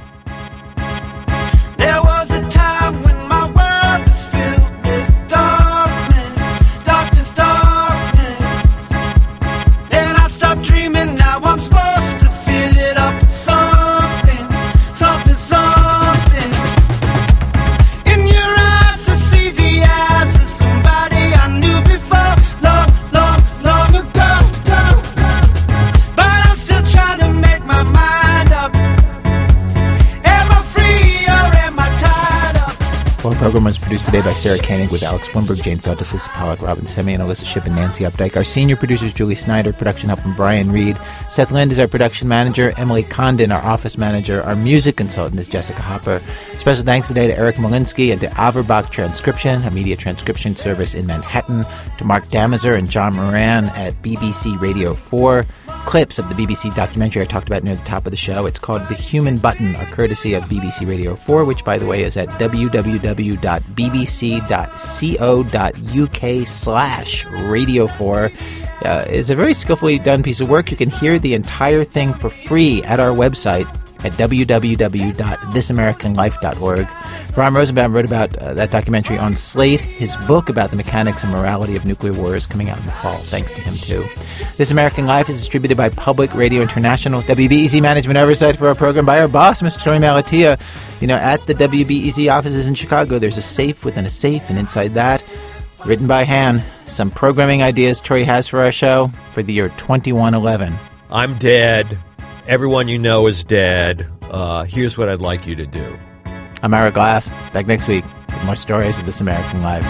Well, program was produced today by Sarah Koenig with Alex Blumberg, Jane Feltes, Lisa Pollock, Robyn Semien, and Alissa Shipp and Nancy Updike. Our senior producers, Julie Snyder, production help from Brian Reed. Seth Lind is our production manager. Emily Condon, our office manager. Our music consultant is Jessica Hopper. Special thanks today to Eric Molinsky and to Averbach Transcription, a media transcription service in Manhattan, to Mark Damazer and John Moran at BBC Radio 4 clips of the BBC documentary I talked about near the top of the show. It's called The Human Button, are courtesy of BBC Radio 4, which, by the way, is at www.bbc.co.uk slash Radio 4. Uh, it's a very skillfully done piece of work. You can hear the entire thing for free at our website at www.thisamericanlife.org. Ron Rosenbaum wrote about uh, that documentary on Slate. His book about the mechanics and morality of nuclear war is coming out in the fall. Thanks to him, too. This American Life is distributed by Public Radio International. WBEZ management oversight for our program by our boss, Mr. Torey Malatia. You know, at the WBEZ offices in Chicago, there's a safe within a safe, and inside that, written by hand, some programming ideas Torey has for our show for the year 2111. I'm dead everyone you know is dead. Uh, here's what I'd like you to do. I'm Ira Glass. Back next week with more stories of this American life.